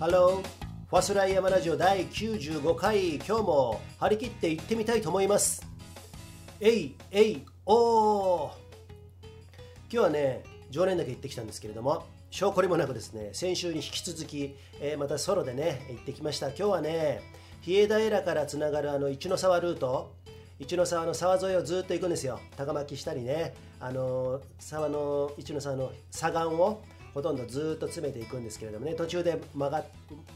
ハローファスライヤマラジオ第95回。今日も張り切って行ってみたいと思います。えいえいおー。今日はね常連だけ行ってきたんですけれども証拠りもなくですね先週に引き続き、えー、またソロでね行ってきました。今日はね比叡平からつながるあの一ノ沢ルート。一ノ沢の沢沿いをずっと行くんですよ。高巻したりねあの沢の一ノ沢の左岸をほとんどずっと詰めていくんですけれどもね。途中で曲が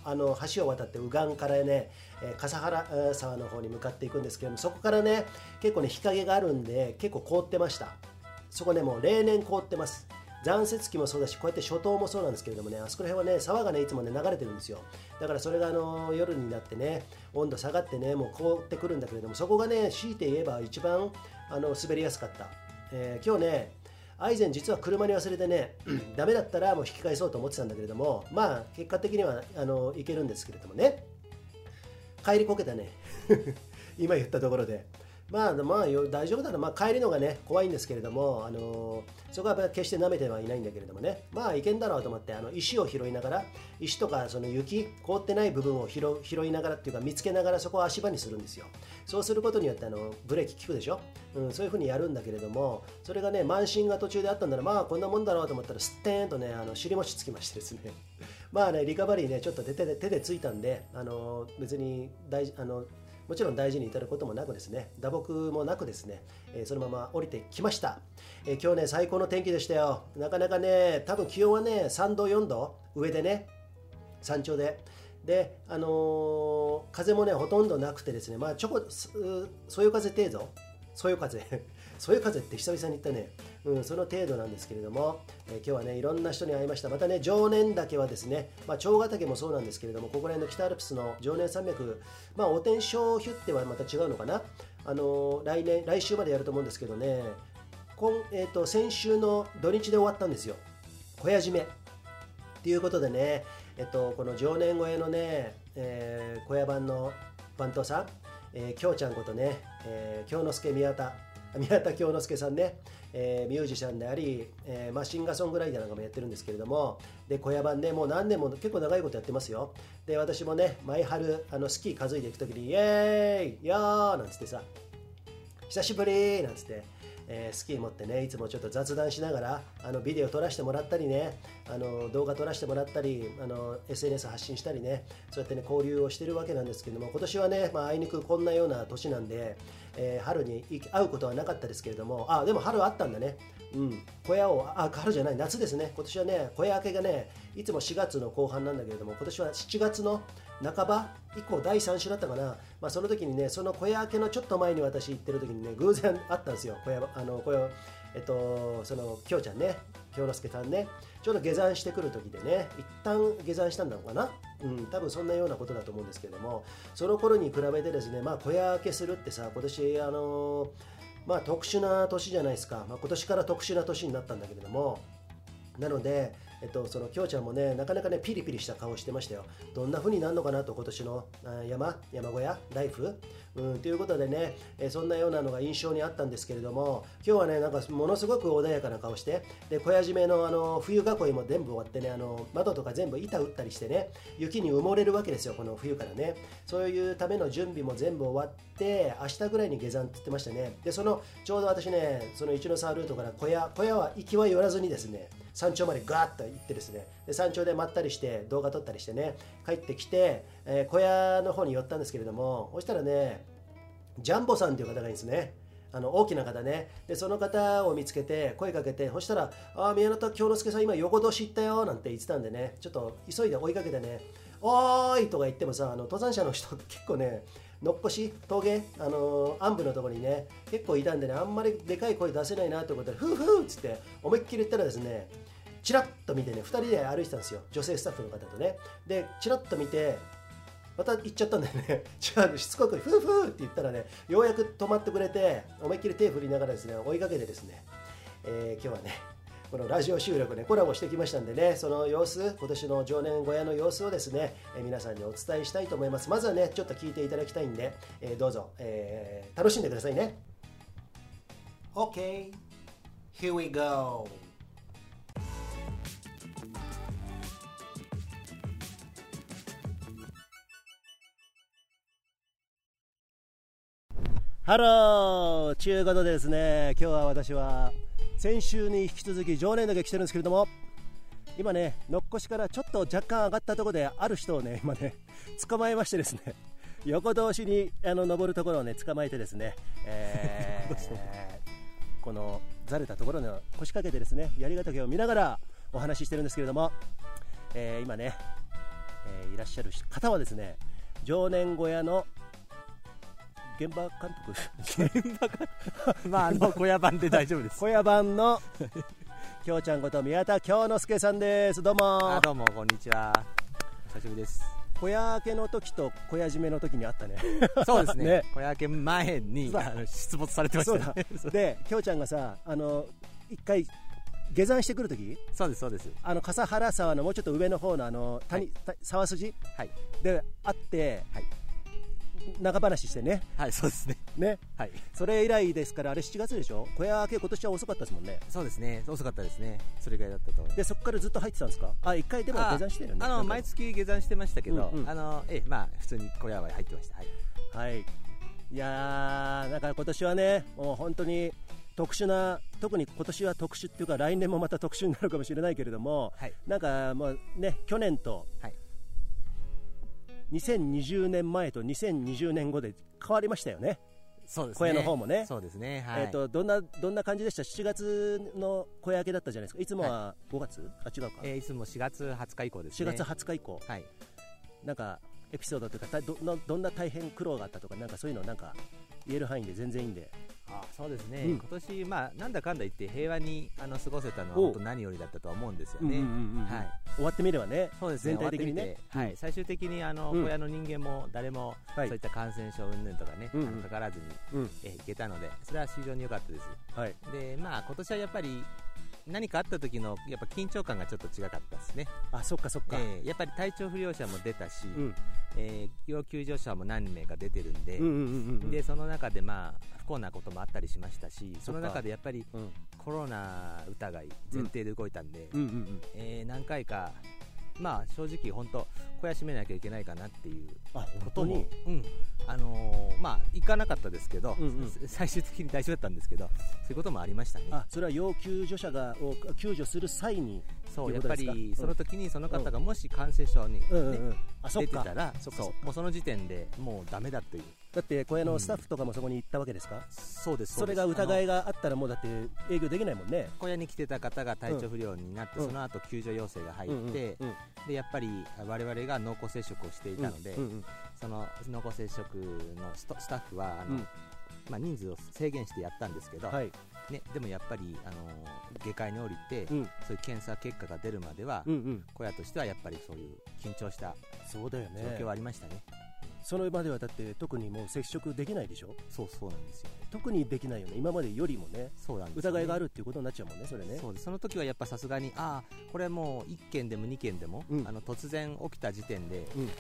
あの橋を渡って右岸からね、笠原沢の方に向かっていくんですけどもそこからね結構ね日陰があるんで結構凍ってました。そこねもう例年凍ってます。残雪期もそうだしこうやって初冬もそうなんですけれどもねあそこら辺はね沢がねいつもね流れてるんですよ。だからそれがあの夜になってね温度下がってねもう凍ってくるんだけれどもそこがね強いて言えば一番あの滑りやすかった、えー、今日ねアイゼン実は車に忘れてね、ダメだったらもう引き返そうと思ってたんだけれども、まあ結果的にはあのいけるんですけれどもね、帰りこけたね、今言ったところで。まあまあ大丈夫だな、まあ、帰りのがね怖いんですけれども、あのー、そこは決して舐めてはいないんだけれどもね。まあいけんだろうと思ってあの石を拾いながら石とかその雪凍ってない部分を拾いながらっていうか見つけながらそこを足場にするんですよ。そうすることによってあのブレーキ効くでしょ、うん、そういうふうにやるんだけれどもそれがね慢心が途中であったんだらまあこんなもんだろうと思ったらすってんとねあの尻餅つきましてですね。まあねリカバリーねちょっと手で手でついたんであの別に大あのもちろん大事に至ることもなくですね打撲もなくですね、え、そのまま降りてきました、え、今日ね最高の天気でしたよ。なかなかね多分気温はね3度4度上でね山頂で。であのー、風もねほとんどなくてですねまあちょこそよ風程度。そよ風。そよ風って久々に言ったね、うん、その程度なんですけれども、えー、今日はねいろんな人に会いました。またね常年岳はですね、まあ、長ヶ岳もそうなんですけれどもここら辺の北アルプスの常年山脈まあお天正ヒュッテはまた違うのかな？あのー、来年来週までやると思うんですけどね今、えーと、先週の土日で終わったんですよ。小屋締め。ということでね、えっと、この常年越えのね、えー、小屋版の番頭さん、えー、京ちゃんことね、えー、京之助宮田。宮田京之介さんね、えー、ミュージシャンであり、えーまあ、シンガーソングライターなんかもやってるんですけれどもで小屋版ねもう何年も結構長いことやってますよで私もね毎春あのスキー数えていくときに「イェーイよー!」なんつってさ「久しぶり!」なんつってえー、スキー持ってねいつもちょっと雑談しながらあのビデオ撮らせてもらったりねあの動画撮らせてもらったりあの SNS 発信したりねそうやってね交流をしてるわけなんですけども今年はね、まあ、あいにくこんなような年なんで、えー、春に会うことはなかったですけれどもあでも春あったんだね。うん。小屋をあ春じゃない夏ですね。今年はね小屋明けがねいつも4月の後半なんだけれども今年は7月の半ば以降第3週だったかな、まあ、その時にねその小屋明けのちょっと前に私行ってる時にね偶然あったんですよ。小屋あの小屋えっとそのきょうちゃんね。京之介さんね。ちょうど下山してくる時でね一旦下山したんだろうかな。うん多分そんなようなことだと思うんですけども。その頃に比べてですねまあ小屋明けするってさ今年あのまあ特殊な年じゃないですか、まあ、今年から特殊な年になったんだけれども。なのでえっと、そのきょうちゃんもねなかなかねピリピリした顔してましたよ。どんな風になるのかなと今年の山山小屋ライフ？うんということでね、えそんなようなのが印象にあったんですけれども今日はねなんかものすごく穏やかな顔してで小屋締めのあの冬囲いも全部終わってねあの窓とか全部板打ったりしてね雪に埋もれるわけですよこの冬からね。そういうための準備も全部終わって明日ぐらいに下山って言ってましたね。でそのちょうど私ねその一ノ沢ルートから小屋小屋は行きは寄らずにですね山頂までガーッと行ってですねで山頂でまったりして動画撮ったりしてね帰ってきて、えー、小屋の方に寄ったんですけれどもそしたらねジャンボさんという方がいいんですねあの大きな方ねでその方を見つけて声かけてそしたら「ああ宮本京之介さん今横年行ったよ」なんて言ってたんでねちょっと急いで追いかけてね「おーい!」とか言ってもさあの登山者の人結構ねのっこし峠あのー、暗部のところにね結構いたんでねあんまりでかい声出せないなと思ってふうふうっつって思いっきり言ったらですねチラッと見てね2人で歩いてたんですよ。女性スタッフの方とね。でチラッと見てまた行っちゃったんだよね。違うしつこくふうふうって言ったらねようやく止まってくれて思いっきり手振りながらですね追いかけてですね、えー、今日はねこのラジオ収録でコラボしてきましたんでねその様子今年の常年小屋の様子をですね、え皆さんにお伝えしたいと思います。まずはねちょっと聞いていただきたいんで、えどうぞ、えー、楽しんでくださいね。OK here we go Hello！ちゅうことでですね今日は私は先週に引き続き常念岳来てるんですけれども今ねのっこしからちょっと若干上がったところである人をね今ね捕まえましてですね 横通岳にあの登るところをね捕まえてですね、えー、このざれたところに腰掛けてですね槍ヶ岳を見ながらお話ししてるんですけれども、えー、今ね、えー、いらっしゃる方はですね常年小屋の現場監督。現場監督 まああの小屋版で大丈夫です。小屋版の。きょうちゃんこと宮田京之介さんです。どうも。どうもこんにちは。久しぶりです。小屋明けの時と小屋締めの時にあったね。そうですね。ね。小屋明け前に出没されてました、ね、できょうちゃんがさあの一回下山してくるときそうですそうです。あの笠原沢のもうちょっと上の方のあの谷、はい、沢筋、はい、であって、はい、長話してね。はいそうですね。ね。はい。それ以来ですからあれ7月でしょ？小屋明け今年は遅かったですもんね。そうですね。遅かったですね。それぐらいだったとでそこからずっと入ってたんですか？あ一回でも下山してるあの毎月下山してましたけど、うんうん、あのえまあ普通に小屋は入ってました。はい、はい、いやだから今年はねもう本当に特殊な特に今年は特殊っていうか来年もまた特殊になるかもしれないけれども、はい、なんかもうね去年と、はい2020年前と2020年後で変わりましたよね。そうですね、小屋の方もね。そうですね。はい、えっ、ー、とどんなどんな感じでした？7月の小屋明けだったじゃないですか。いつもは5月、はい、あ違うか。えー、いつも4月20日以降ですね。4月20日以降。はい。なんかエピソードというかどどんな大変苦労があったとかなんかそういうのなんか言える範囲で全然いいんで。あそうですね、うん、今年、まあ、なんだかんだ言って平和にあの過ごせたのは本当何よりだったとは思うんですよね、はい、終わってみればね、そうですね。全体的にね、はい、最終的にあの、小屋の人間も誰も、そういった感染症云々とかね、あのかからずに、えいけたので、それは非常に良かったです。はい、でまあ今年はやっぱり何かあった時のやっぱ緊張感がちょっと違かったですね。あ、そっかそっか。えー、やっぱり体調不良者も出たし、うん、えー、要救助者も何名か出てるんで、でその中でまあ不幸なこともあったりしましたし、その中でやっぱり、コロナ疑い前提で動いたんで、何回かまあ正直本当肥やしめなきゃいけないかなっていうことも、うん、あのー、まあ行かなかったですけど、うんうん、最終的に大丈夫だったんですけどそういうこともありましたね。あそれは要救助者がを救助する際にそうやっぱりその時にその方がもし感染症に、ね、うんうんうん、出てたらそう。もうその時点でもうだめだというだって小屋のスタッフとかもそこに行ったわけですか、うん、そうです。それが疑いがあったらもうだって営業できないもんね。小屋に来てた方が体調不良になって、うん、その後救助要請が入って、うんうんうん、でやっぱり我々が濃厚接触をしていたので、うんうんうん、その濃厚接触のスタッフはあの、まあ、人数を制限してやったんですけど、はい、ね、でもやっぱり、あのー、下界に降りて、うん、そういう検査結果が出るまでは、うんうん、小屋としてはやっぱりそういう緊張した状況はありましたね。その場ではだって特にもう接触できないでしょ？そうそうなんですよ特にできないよね。今までよりもね。そうなんです、ね、疑いがあるっていうことになっちゃうもんねそれね。そうです。その時はやっぱさすがにああこれもう1件でも2件でも、うん、あの突然起きた時点で、うん、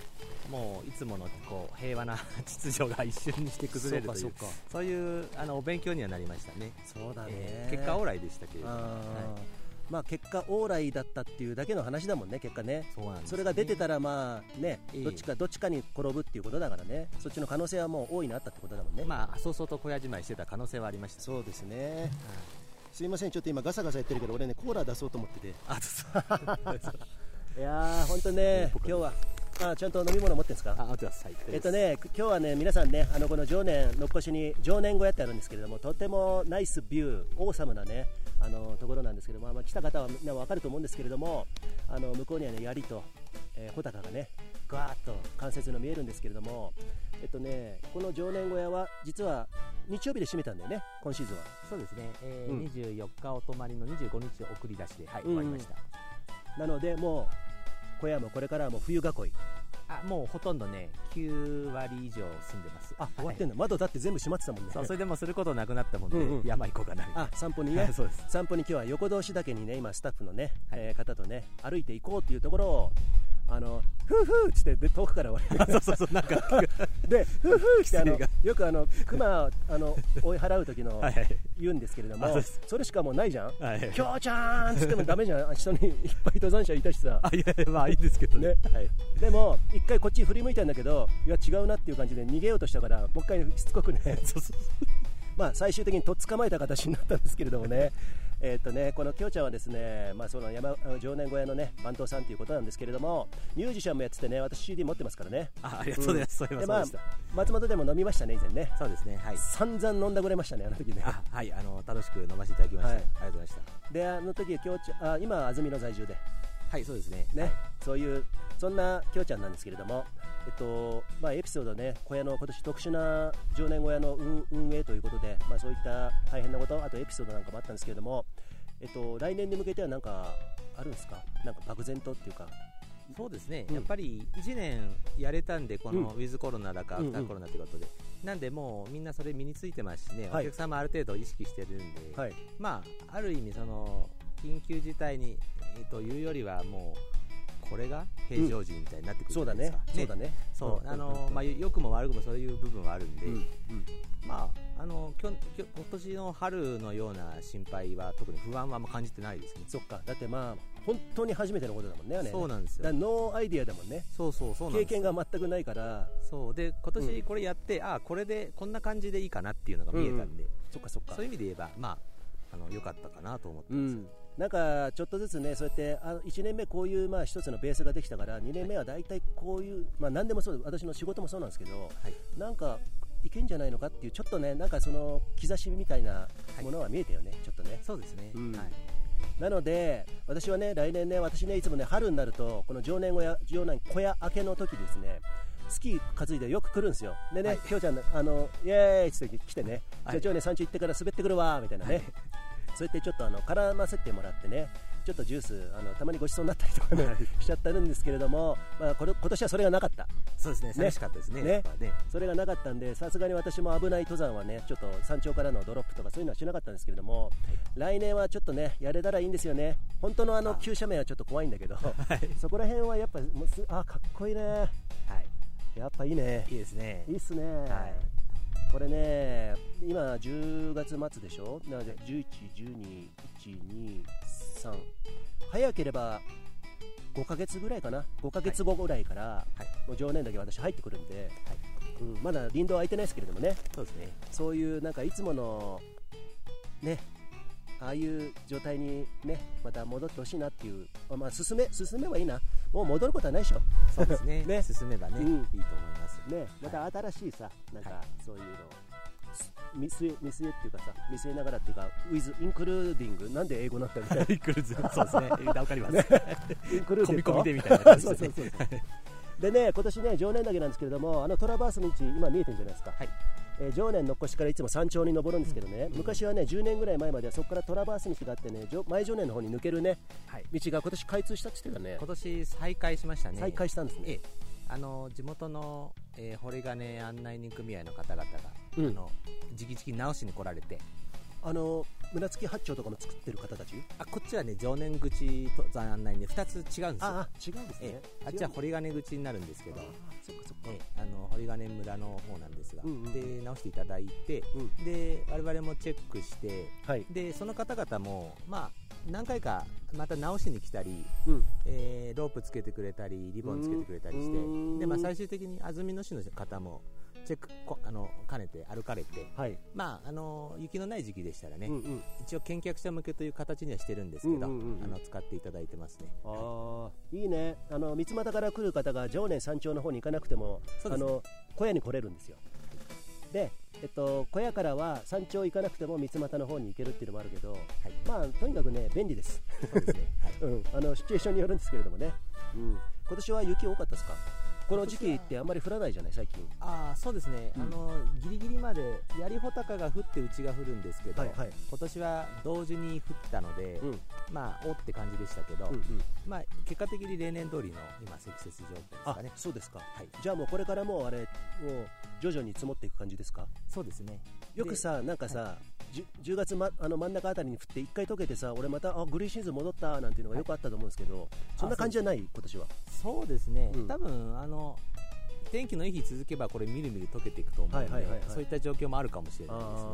もういつものこう平和な秩序が一瞬にして崩れるというそういうあのお勉強にはなりましたね。そうだね、えー、結果オーライでしたけれども、はいまあ、結果、往来だったっていうだけの話だもんね、結果ね、そ、ね、それが出てたら、まあね、どっちかどっちかに転ぶっていうことだからね、そっちの可能性はもう大いにあったってことだもんね、まあ、そうそうと小屋じまいしてた可能性はありました、そうですね、すいません、ちょっと今、ガサガサ言ってるけど、俺ね、コーラ出そうと思ってて、あ いやー、本当ね、今日は。あちゃんと飲み物持ってんですか？あてます、はい、えっとね今日はね皆さんねあのこの常年のっこしに常年小屋ってあるんですけれどもとてもナイスビューオーサムなねあのところなんですけども、まあ、来た方はみんな分かると思うんですけれどもあの向こうにはね槍と、えー、穂高がねガーッと関節の見えるんですけれどもえっとねこの常年小屋は実は日曜日で閉めたんだよね今シーズンは。そうですね、えーうん、24日お泊まりの25日送り出しで、はい、終わりました、なのでもう小屋もこれからはもう冬囲い。あもうほとんどね9割以上住んでます。あ終わってんの、はい、窓だって全部閉まってたもんね。それでもすることなくなったもんで、うんうん、山行こうかなあ散歩にね。そうです。散歩に今日は横通しだけにね今スタッフのね、はい、えー、方とね歩いていこうというところをあのふうふうっつってで遠くから そうそうそうなんかでふうふうってあのよくあの熊あの追い払う時の 言うんですけれどもそれしかもうないじゃん「きょうちゃん!」っつってもダメじゃん。人にいっぱい登山者いたしさ。いやまあいいんですけどね、はい、でも一回こっち振り向いたんだけどいや違うなっていう感じで逃げようとしたからもう一回しつこくね。そうそう。まあ最終的にとっ捕まえた形になったんですけれどもねえっとね、このきょうちゃんはですね、まあ、その山常年小屋のね番頭さんということなんですけれどもミュージシャンもやっててね私 CD 持ってますからね。あありがとうございます、うん、でまあ、松本でも飲みましたね以前ね。そうですね。はい。散々飲んだくれましたねあの時ね。はい。あの楽しく飲ませていただきました、はい、ありがとうございました。であの時きょうちゃんあ今安曇野在住ではいそうですね。ね、はい、そういうそんなきょうちゃんなんですけれどもえっとまあ、エピソードね、小屋の今年特殊な常年小屋の運営ということで、まあ、そういった大変なこと、あとエピソードなんかもあったんですけれども、えっと、来年に向けては何かあるんですか、なんか漠然とっていうか。そうですね、うん、やっぱり1年やれたんで、このウィズコロナだか、アフターコロナということで、なんでもうみんなそれ身についてますしね、はい、お客様ある程度意識してるんで、はい、まあ、ある意味、その緊急事態に、というよりは、もう、これが平常時みたいになってくるじゃないですか、そうだね。そう、あのまあ、良くも悪くもそういう部分はあるんで、まあ、あのきょ今年の春のような心配は特に不安はあんま感じてないですね。そっか。だってまあ本当に初めてのことだもんねそうなんですよ。 No idea だもんね。そうそうそう経験が全くないから。そう。で今年これやって、うん、ああこれでこんな感じでいいかなっていうのが見えたんで、うん、そっかそっか。そういう意味で言えばまああの良かったかなと思ってます、うんなんかちょっとずつね、そうやってあ1年目、こういうまあ一つのベースができたから、2年目は大体こういう、まあ、何でもそう、私の仕事もそうなんですけど、はい、なんかいけんじゃないのかっていう、ちょっとね、なんかその兆しみたいなものは見えたよね、はい、ちょっとね。そうですね、うん、はい。なので、私はね、来年ね、私ね、いつもね、春になると、この常年小屋、常年小屋明けの時ですね、スキー担いでよく来るんですよ。でね、きょうちゃん、あの、イエーイって来てね、じゃあ、今日ね、山頂行ってから滑ってくるわ、みたいなね。そうやってちょっとあの絡ませてもらってねちょっとジュースあのたまにごちそうになったりとかねしちゃってるんですけれども、まあ、これ今年はそれがなかった。そうですね寂しかったですねね。ね。それがなかったんでさすがに私も危ない登山はねちょっと山頂からのドロップとかそういうのはしなかったんですけれども、はい、来年はちょっとねやれたらいいんですよね。本当のあの急斜面はちょっと怖いんだけど、はい、そこら辺はやっぱもうすあかっこいいね。はい。やっぱいいね。いいですね。いいっすね。はいこれね、今10月末でしょ、なので11、12、1、2、3、早ければ5ヶ月ぐらいかな、5ヶ月後ぐらいから、はい、もう常年だけ私入ってくるんで、はい。うん、まだ林道空いてないですけれどもね、そうですね。そういうなんかいつもの、ね、ああいう状態にね、また戻ってほしいなっていう、まあ、進め、進めばいいな、もう戻ることはないでしょ。そうですね。ね。進めばね、うん、いいと思います。ね、また新しいさ、はい、なんか、そういうの見据え見据えっていうかさ見据えながらっていうか with including なんで英語なんだみたいな。 include そうですね。わかります、ね、 including 込み込みでみたいなね、そうそうそうでね今年ね常念岳なんですけれどもあのトラバースの位置今見えてるじゃないですか、はい。えー、常念乗越からいつも山頂に登るんですけどね、うん、昔はね10年ぐらい前まではそこからトラバース道があってね前常念の方に抜けるね、はい、道が今年開通したって言ってたね。今年再開しましたね。再開したんですね、ええ、あの地元の、えー、堀金案内人組合の方々が、うん、あの直々に直しに来られて。あの村付八丁とかも作ってる方たち？あこっちはね常念口登山案内で2つ違うんですよ。あ違うんですね、えあっちは堀金口になるんですけど。そっかそっか、えあの堀金村の方なんですが、うんうん、で直していただいて、うん、で我々もチェックして、はい、でその方々もまあ何回かまた直しに来たり、うん、えー、ロープつけてくれたりリボンつけてくれたりしてで、まあ、最終的に安曇野市の方もチェックあの兼ねて歩かれて、はい、まああの雪のない時期でしたらね、うんうん、一応見学者向けという形にはしてるんですけど、うんうんうん、あの使っていただいてますね。ああ、いいね。あの三俣から来る方が常年山頂の方に行かなくても、ね、あの小屋に来れるんですよ。で、えっと、小屋からは山頂行かなくても三俣の方に行けるっていうのもあるけど、はい、まあとにかくね便利です。そうですね。はい、うん、あのシチュエーションによるんですけれどもね。うん、今年は雪多かったですか？この時期ってあんまり降らないじゃない最近。ああそうですね、うん、あのギリギリまで槍穂高が降ってうちが降るんですけど、はいはい、今年は同時に降ったので、うん、まあおって感じでしたけど、うんうん、まあ結果的に例年通りの今積雪状況ですかね。そうですか、はい、じゃあもうこれからもうあれもう徐々に積もっていく感じですか？そうですね。よくさなんかさ、はい、10, 月、ま、あの真ん中あたりに降って1回溶けてさ俺またあグリーンシーズン戻ったなんていうのがよくあったと思うんですけど、はい、そんな感じじゃない今年は？そうですね、うん、多分あの天気のいい日続けばこれみるみる溶けていくと思うので、はいはいはいはい、そういった状況もあるかもしれないですね。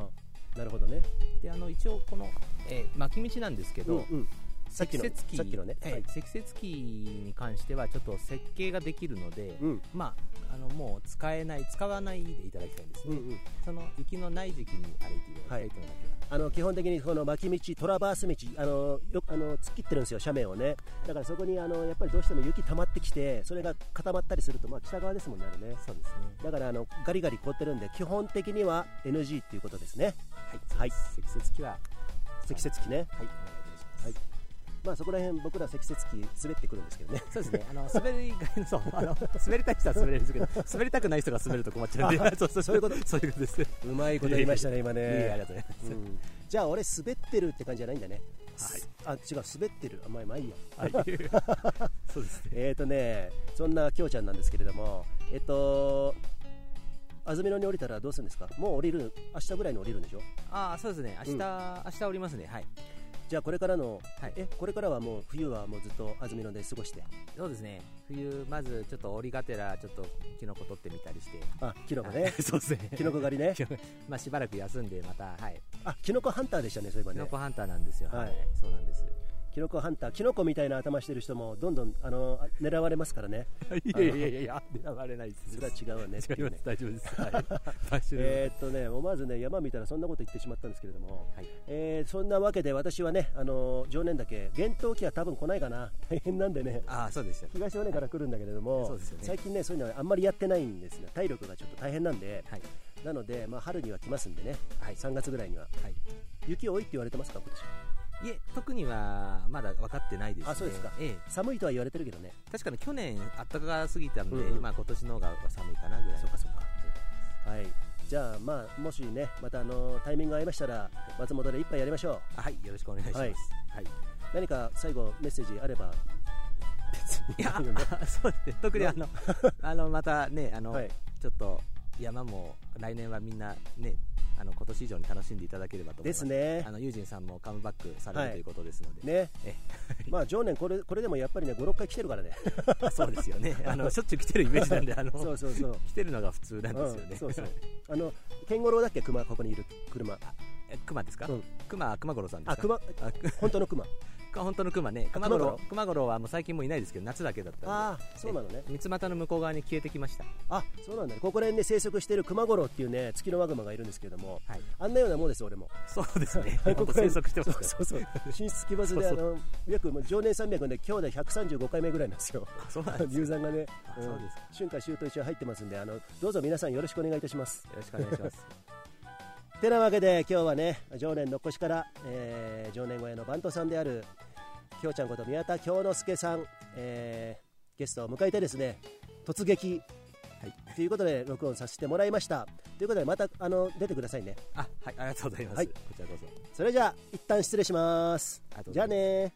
なるほどね。であの一応この、えー、巻き道なんですけど、うんうん。積雪期さっきのね、はい、積雪期に関してはちょっと設計ができるので、うん、まああのもう使えない使わないでいただきたいんですね、うんうん、その雪のない時期に歩いていただきたいというのだけはあの基本的にこの巻き道、トラバース道、あのよあの突っ切ってるんですよ、斜面をね、だからそこにあのやっぱりどうしても雪溜まってきて、それが固まったりすると、まあ、北側ですもんね、ね。そうですね。だからあのガリガリ凍ってるんで、基本的には NG っていうことですね。はい、はい、積雪期は積雪期ね。はい、お願いいたします。はいまあそこら辺僕ら積雪機滑ってくるんですけどね。そうですね。あの滑りがそうあの滑りたい人は滑れるんですけど、滑りたくない人が滑ると困っちゃうんで、そうそうそういうことそういうことです。うまいこと言いましたね今ね。ありがとうございます。うんじゃあ俺滑ってるって感じじゃないんだね。はい。あ違う滑ってる。あまあまあいいや。はい。そうですね。えっとねそんなきょうちゃんなんですけれどもえっと。安曇野に降りたらどうするんですか？もう降りる明日ぐらいに降りるんでしょ？ああそうですね明日、うん、明日降りますねはいじゃあこれからの、はい、えこれからはもう冬はもうずっと安曇野で過ごして？そうですね。冬まずちょっと折りがてらちょっとキノコ取ってみたりして。あキノコね。そうですね。キノコ狩りね。まあしばらく休んでまたはい。あキノコハンターでしたねそういえばね。キノコハンターなんですよ。はい、そうなんですキノコハンター、キノコみたいな頭してる人もどんどんあの狙われますからね。いやいやいやいや、狙われないです。それは違うわね。違います、大丈夫です。はい、えっとね、思わずね、山見たらそんなこと言ってしまったんですけれども、はい、えー、そんなわけで私はね、あの常年岳、厳冬期は多分来ないかな、大変なんでね、あそうです東尾根から来るんだけれども、はいね、最近ね、そういうのはあんまりやってないんですが、体力がちょっと大変なんで、はい、なので、まあ、春には来ますんでね、はい、3月ぐらいには。はい、雪多いって言われてますか、今年いえ特にはまだ分かってないですね。あそうですか、ええ、寒いとは言われてるけどね。確かに去年あったかすぎたので、うんうん、まあ今年の方が寒いかなぐらいそうかそうか。はい。じゃあまあもしねまたあのタイミング合いましたら松本で一杯やりましょう。はいよろしくお願いします、はい、はい、何か最後メッセージあれば？別に。いや そうですね。特にあの あのまたねあの、はい、ちょっと山も来年はみんなねあの今年以上に楽しんでいただければと思います。ですね。あのユージンさんもカムバックされる、ということですので。ね。まあ常年これこれでもやっぱりね5、6回来てるからね。そうですよね。あのしょっちゅう来てるイメージなんであのそうそうそう来てるのが普通なんですよね。うん、そうそう。あのケンゴロウだっけ？熊ここにいる車。え熊ですか？うん、熊熊五郎さんですか？あ熊本当の熊。本当のクマね。熊五郎熊五郎はもう最近もういないですけど夏だけだったああそうなのね。三つ股の向こう側に消えてきました。あそうなんだ。ねここら辺で生息している熊五郎っていうね月のワグマがいるんですけども、はい、あんなようなもんです俺も。そうですね。ここ生息してますそうそう進出鬼没であの約常年300で今日で135回目ぐらいなんですよ。そうなんです流産がね、うん、そうです春夏秋冬一応入ってますんであのどうぞ皆さんよろしくお願いいたします。よろしくお願いしますてなわけで今日はね常年のっこしから、えー、常年小屋のバントさんであるきょうちゃんこと宮田京之介さん、えー、ゲストを迎えてですね突撃はい、ということで録音させてもらいました。ということでまたあの出てくださいね。あはい。ありがとうございます、はい、こちらこそ。それじゃあ一旦失礼します。じゃあね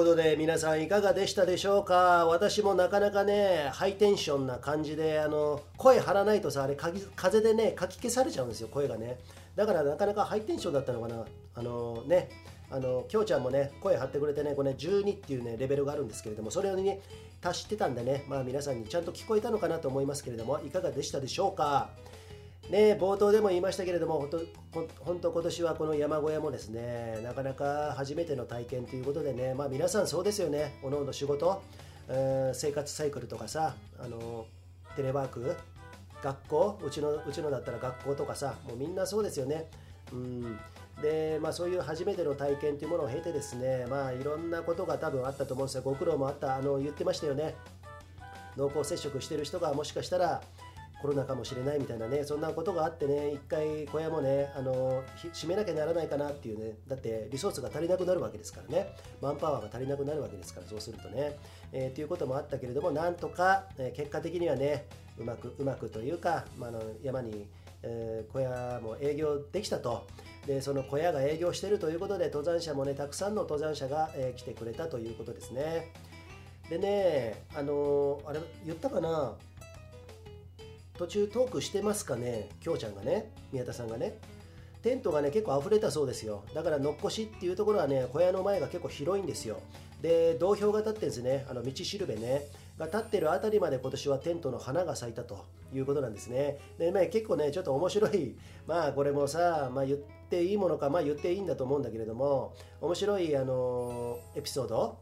ことで皆さんいかがでしたでしょうか？私もなかなかねハイテンションな感じであの声張らないとさあれ風でねかき消されちゃうんですよ声がね。だからなかなかハイテンションだったのかな。あのねあのきょうちゃんもね声張ってくれてねこれ、ね、12っていうねレベルがあるんですけれどもそれに、ね、達してたんでねまあ皆さんにちゃんと聞こえたのかなと思いますけれどもいかがでしたでしょうか？ね、冒頭でも言いましたけれども、本当、今年はこの山小屋もですね、なかなか初めての体験ということでね、まあ、皆さんそうですよね、おのおの仕事、えー、生活サイクルとかさ、あのテレワーク、学校うちの、うちのだったら学校とかさ、もうみんなそうですよね。うんでまあ、そういう初めての体験というものを経てですね、まあ、いろんなことが多分あったと思うんですよ、ご苦労もあった、あの言ってましたよね。濃厚接触してる人がもしかしたらコロナかもしれないみたいなねそんなことがあってね一回小屋もねあの閉めなきゃならないかなっていうねだってリソースが足りなくなるわけですからね。マンパワーが足りなくなるわけですからそうするとね、えー、ということもあったけれどもなんとか、え、結果的にはねうまくうまくというか、ま、あの山に、えー、小屋も営業できたと。でその小屋が営業しているということで登山者もねたくさんの登山者が、えー、来てくれたということですね。でねあのー、あれ言ったかな？途中トークしてますかね、きょうちゃんがね、宮田さんがね。テントがね、結構溢れたそうですよ。だから、のっこしっていうところはね、小屋の前が結構広いんですよ。で、道標が立ってるんですね、あの道しるべね、が立ってるあたりまで今年はテントの花が咲いたということなんですね。で、ね、結構ね、ちょっと面白い、まあこれもさ、まあ言っていいものか、まあ言っていいんだと思うんだけれども、面白い、あのエピソード。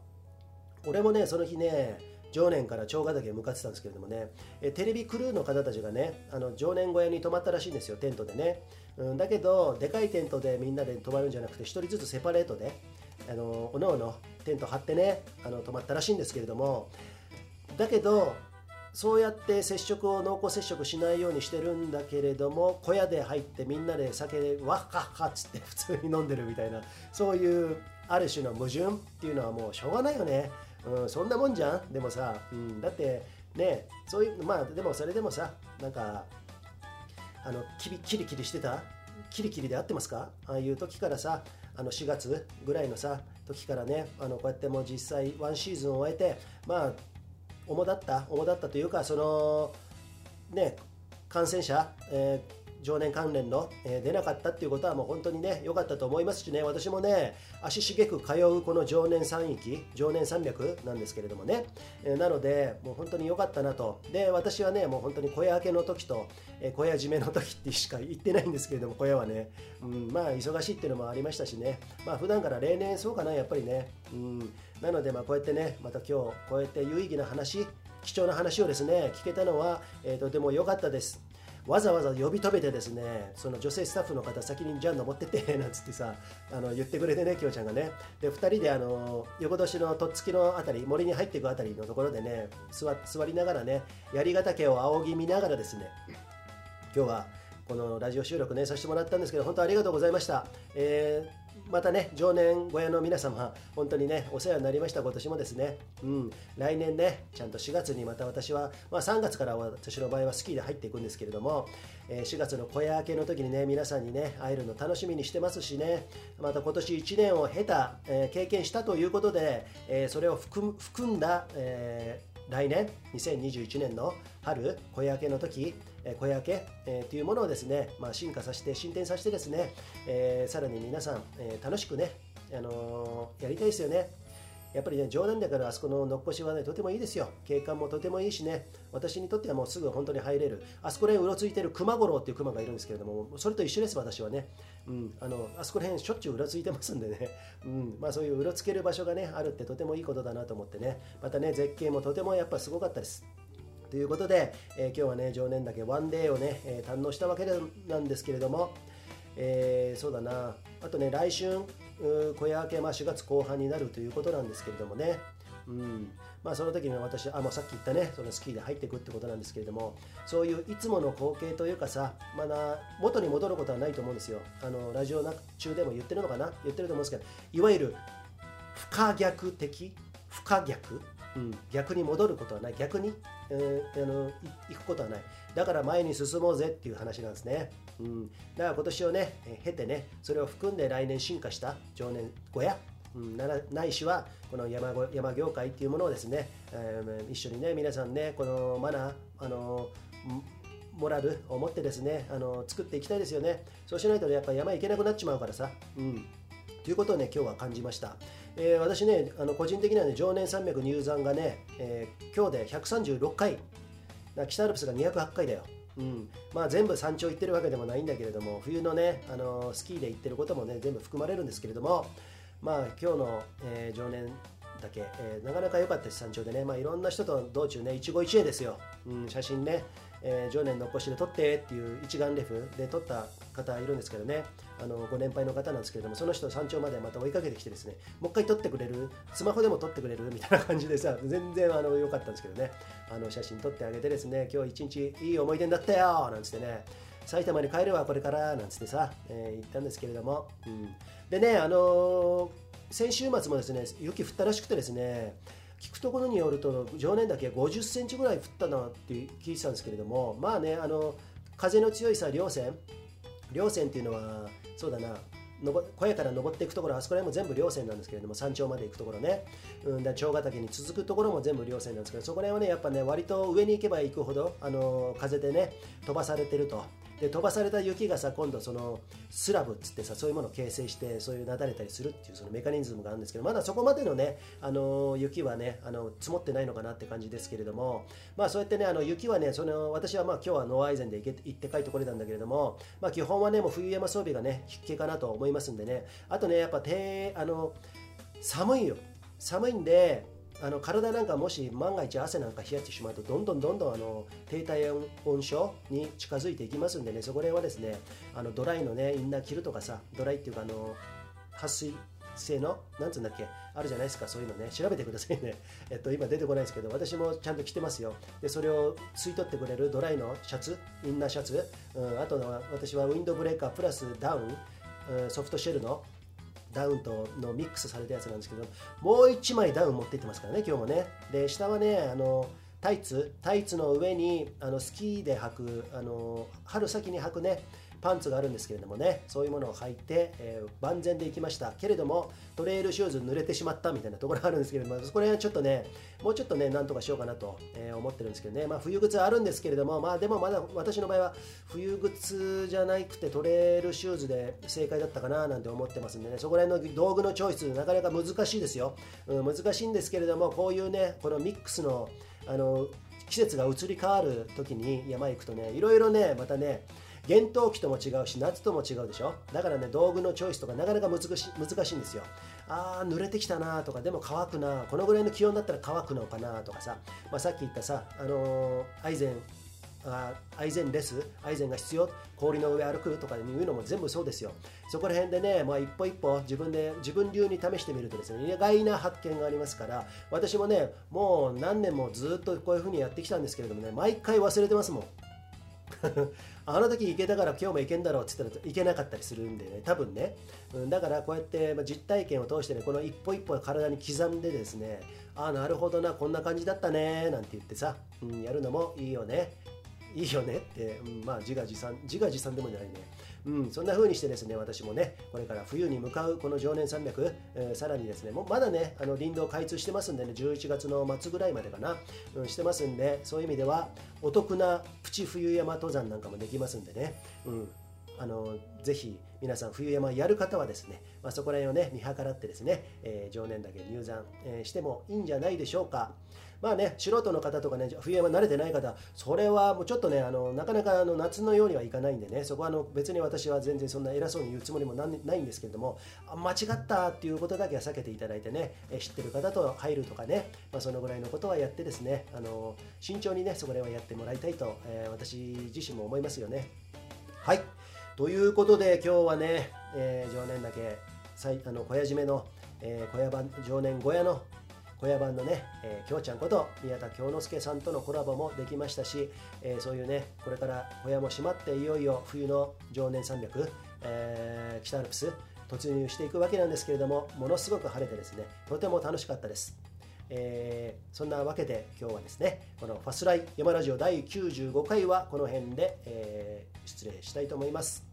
俺もね、その日ね、常年から長ヶ岳へ向かってたんですけれどもね、えテレビクルーの方たちがねあの常年小屋に泊まったらしいんですよテントでね、うん、だけどでかいテントでみんなで泊まるんじゃなくて1人ずつセパレートであのおのおのテント張ってねあの泊まったらしいんですけれども。だけどそうやって接触を濃厚接触しないようにしてるんだけれども小屋で入ってみんなで酒でわっかっかっつって普通に飲んでるみたいなそういうある種の矛盾っていうのはもうしょうがないよね。うん、そんなもんじゃん。でもさ、うん、だってねそういうまあでもそれでもさなんかあのキリキリキリしてた？キリキリで合ってますか？ああいう時からさあの4月ぐらいのさ時からねあのこうやってもう実際ワンシーズンを終えてまあ主だった？主だったというかそのね感染者、えー常年関連の、えー、出なかったっていうことはもう本当にね良かったと思いますしね。私もね足しげく通うこの常年山域常年山脈なんですけれどもね、えー、なのでもう本当に良かったなと。で私はねもう本当に小屋明けの時と、えー、小屋締めの時ってしか行ってないんですけれども小屋はね、うん、まあ忙しいっていうのもありましたしね。まあ普段から例年そうかなやっぱりね、うん、なのでまあこうやってねまた今日こうやって有意義な話貴重な話をですね聞けたのは、えー、とても良かったです。わざわざ呼び止めてですねその女性スタッフの方先にじゃあ登ってって なんつってさあの言ってくれてねきょうちゃんがね。で2人であの横年のとっつきのあたり森に入っていくあたりのところでね座座りながらね槍ヶ岳を仰ぎ見ながらですね今日はこのラジオ収録ねさせてもらったんですけど本当ありがとうございました、えーまたね、常年小屋の皆様、本当にね、お世話になりました、今年もですね。うん、来年ね、ちゃんと4月にまた私は、まあ3月から私の場合はスキーで入っていくんですけれども、えー、4月の小屋明けの時にね、皆さんにね、会えるの楽しみにしてますしね、また今年1年を経た、えー、経験したということで、えー、それを含んだ、えー、来年、2021年の春、小屋明けの時、小屋明け、えー、というものをですね、まあ、進化させて進展させてですね、えー、さらに皆さん、えー、楽しくね、あのやりたいですよね。やっぱりね、冗談だからあそこののっこしはね、とてもいいですよ。景観もとてもいいしね、私にとってはもうすぐ本当に入れる。あそこら辺うろついてる熊五郎っていう熊がいるんですけれども、それと一緒です、私はね。うん、あのあそこら辺しょっちゅううろついてますんでね、うん、まあそういううろつける場所がね、あるってとてもいいことだなと思ってね、またね、絶景もとてもやっぱすごかったです。ということで、えー、今日はね常年岳ワンデーをね、えー、堪能したわけなんですけれども、えー、そうだな。あとね来春小屋明け、まあ、4月後半になるということなんですけれどもね。うん。まあ、その時に私あもうさっき言ったねそのスキーで入っていくってことなんですけれどもそういういつもの光景というかさ、まだ元に戻ることはないと思うんですよ。あのラジオ中でも言ってるのかな？言ってると思うんですけどいわゆる不可逆的不可逆？うん、逆に戻ることはない。逆に、え、あの行くことはない。だから前に進もうぜっていう話なんですね、うん、だから今年をね、え、経てねそれを含んで来年進化した常年小屋、うん、ないしはこの山山業界っていうものをですね、えー、一緒にね皆さんねこのマナーあのモラルを持ってですねあの作っていきたいですよね。そうしないと、ね、やっぱ山行けなくなっちまうからさ、うん、ということをね今日は感じました。えー、私ねあの個人的にはね常年山脈入山がね、えー、今日で136回。北アルプスが208回だよ。うん。まあ、全部山頂行ってるわけでもないんだけれども冬のねあのスキーで行ってることもね全部含まれるんですけれどもまあ今日の、えー、常年だけ、えー、なかなか良かったし山頂でね、まあ、いろんな人と道中ね一期一会ですよ、うん、写真ね、えー、常年のっしで撮ってっていう一眼レフで撮った方いるんですけどね。あのご年配の方なんですけれどもその人山頂までまた追いかけてきてですね。もう一回撮ってくれる？スマホでも撮ってくれる？みたいな感じでさ全然あの良かったんですけどね。あの写真撮ってあげてですね。今日一日いい思い出になったよなんつってね。埼玉に帰るわこれから。なんつってさ、えー、言ったんですけれども、うん、でねあのー、先週末もですね雪降ったらしくてですね聞くところによると常年岳50センチぐらい降ったなって聞いてたんですけれどもまあねあの風の強いさ稜線。稜線っていうのはそうだな小屋から登っていくところあそこら辺も全部稜線なんですけれども山頂まで行くところね、うん、だ長ヶ岳に続くところも全部稜線なんですけどそこら辺はねやっぱね割と上に行けば行くほどあの風でね飛ばされてると。で飛ばされた雪がさ今度そのスラブっつってさそういうものを形成してそういうなだれたりするっていうそのメカニズムがあるんですけどまだそこまでのねあの雪はねあの積もってないのかなって感じですけれどもまあそうやってねあの雪はねその私はまあ今日はノーアイゼンで行け行って帰ってこれたんだけれどもまあ基本はねもう冬山装備がね必携かなと思いますんでね。あとねやっぱ手あの寒いよ。寒いんであの体なんかもし万が一汗なんか冷やしてしまうとどんどんどんどんあの低体温症に近づいていきますんでねそこら辺はですねあのドライのねインナー着るとかさドライっていうかあの撥水性のなんつうんだっけあるじゃないですかそういうのね調べてくださいね。えっと今出てこないですけど私もちゃんと着てますよ。でそれを吸い取ってくれるドライのシャツインナーシャツ、うん、あとは私はウィンドブレーカープラスダウン、うん、ソフトシェルのダウンとのミックスされたやつなんですけどもう1枚ダウン持っていってますからね今日もね。で下はねあのタイツ。タイツの上にあのスキーで履くあの春先に履くねパンツがあるんですけれどもねそういうものを履いて、えー、万全で行きました。けれどもトレイルシューズ濡れてしまったみたいなところあるんですけれどもそこら辺はちょっとねもうちょっとねなんとかしようかなと、えー、思ってるんですけどね。まあ冬靴あるんですけれどもまあでもまだ私の場合は冬靴じゃなくてトレイルシューズで正解だったかななんて思ってますんでねそこら辺の道具のチョイスなかなか難しいですよ、うん、難しいんですけれどもこういうねこのミックスのあの季節が移り変わる時に山行くとねいろいろねまたね厳冬期とも違うし夏とも違うでしょ？だからね道具のチョイスとかなかなか難し難しいんですよ。あー濡れてきたなとかでも乾くな。このぐらいの気温だったら乾くのかなとかさ、まあ、さっき言ったさ、あのー、アイゼンあアイゼンレス？アイゼンが必要？氷の上歩くとかいうのも全部そうですよ。そこら辺でね、まあ、一歩一歩自分で自分流に試してみるとですね意外な発見がありますから私もねもう何年もずっとこういう風にやってきたんですけれどもね毎回忘れてますもん。あの時行けたから今日も行けんだろうって言ったら行けなかったりするんでね。多分ね、うん、だからこうやって、実体験を通してねこの一歩一歩体に刻んでですねああなるほどなこんな感じだったねなんて言ってさ、うん、やるのもいいよね。いいよねって、うん、まあ自画自賛自画自賛でもないね。うん、そんな風にしてですね私もねこれから冬に向かうこの常年300、えー、さらにですねもうまだねあの林道開通してますんでね11月の末ぐらいまでかな、うん、してますんでそういう意味ではお得なプチ冬山登山なんかもできますんでね、うん、あのぜひ皆さん冬山やる方はですね、まあ、そこら辺をね見計らってですね、えー、常年岳入山、えー、してもいいんじゃないでしょうか。まあね、素人の方とかね、冬山慣れてない方、それはもうちょっとね、あのなかなかあの夏のようにはいかないんでね、そこはあの別に私は全然そんな偉そうに言うつもりもないんですけれども、間違ったっていうことだけは避けていただいてね、知ってる方と入るとかね、まあ、そのぐらいのことはやってですね、あの慎重にね、そこら辺はやってもらいたいと、えー、私自身も思いますよね。はい。ということで今日はね、えー、常年だけあの小屋締めの、えー、小屋版常年小屋の小屋版のね、えー、京ちゃんこと宮田京之介さんとのコラボもできましたし、えー、そういうねこれから小屋も閉まっていよいよ冬の常年300、えー、北アルプス突入していくわけなんですけれどもものすごく晴れてですねとても楽しかったです。えー、そんなわけで今日はですねこの「ファスライ山ラジオ第95回」はこの辺で、えー、失礼したいと思います。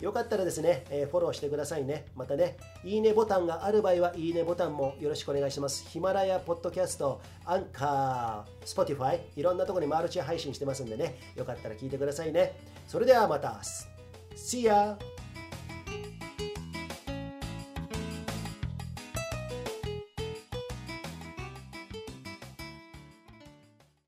よかったらですね、えー、フォローしてくださいね。またね、いいねボタンがある場合は、いいねボタンもよろしくお願いします。ヒマラヤ、ポッドキャスト、アンカー、スポティファイ、いろんなところにマルチ配信してますんでね、よかったら聞いてくださいね。それではまた。See ya!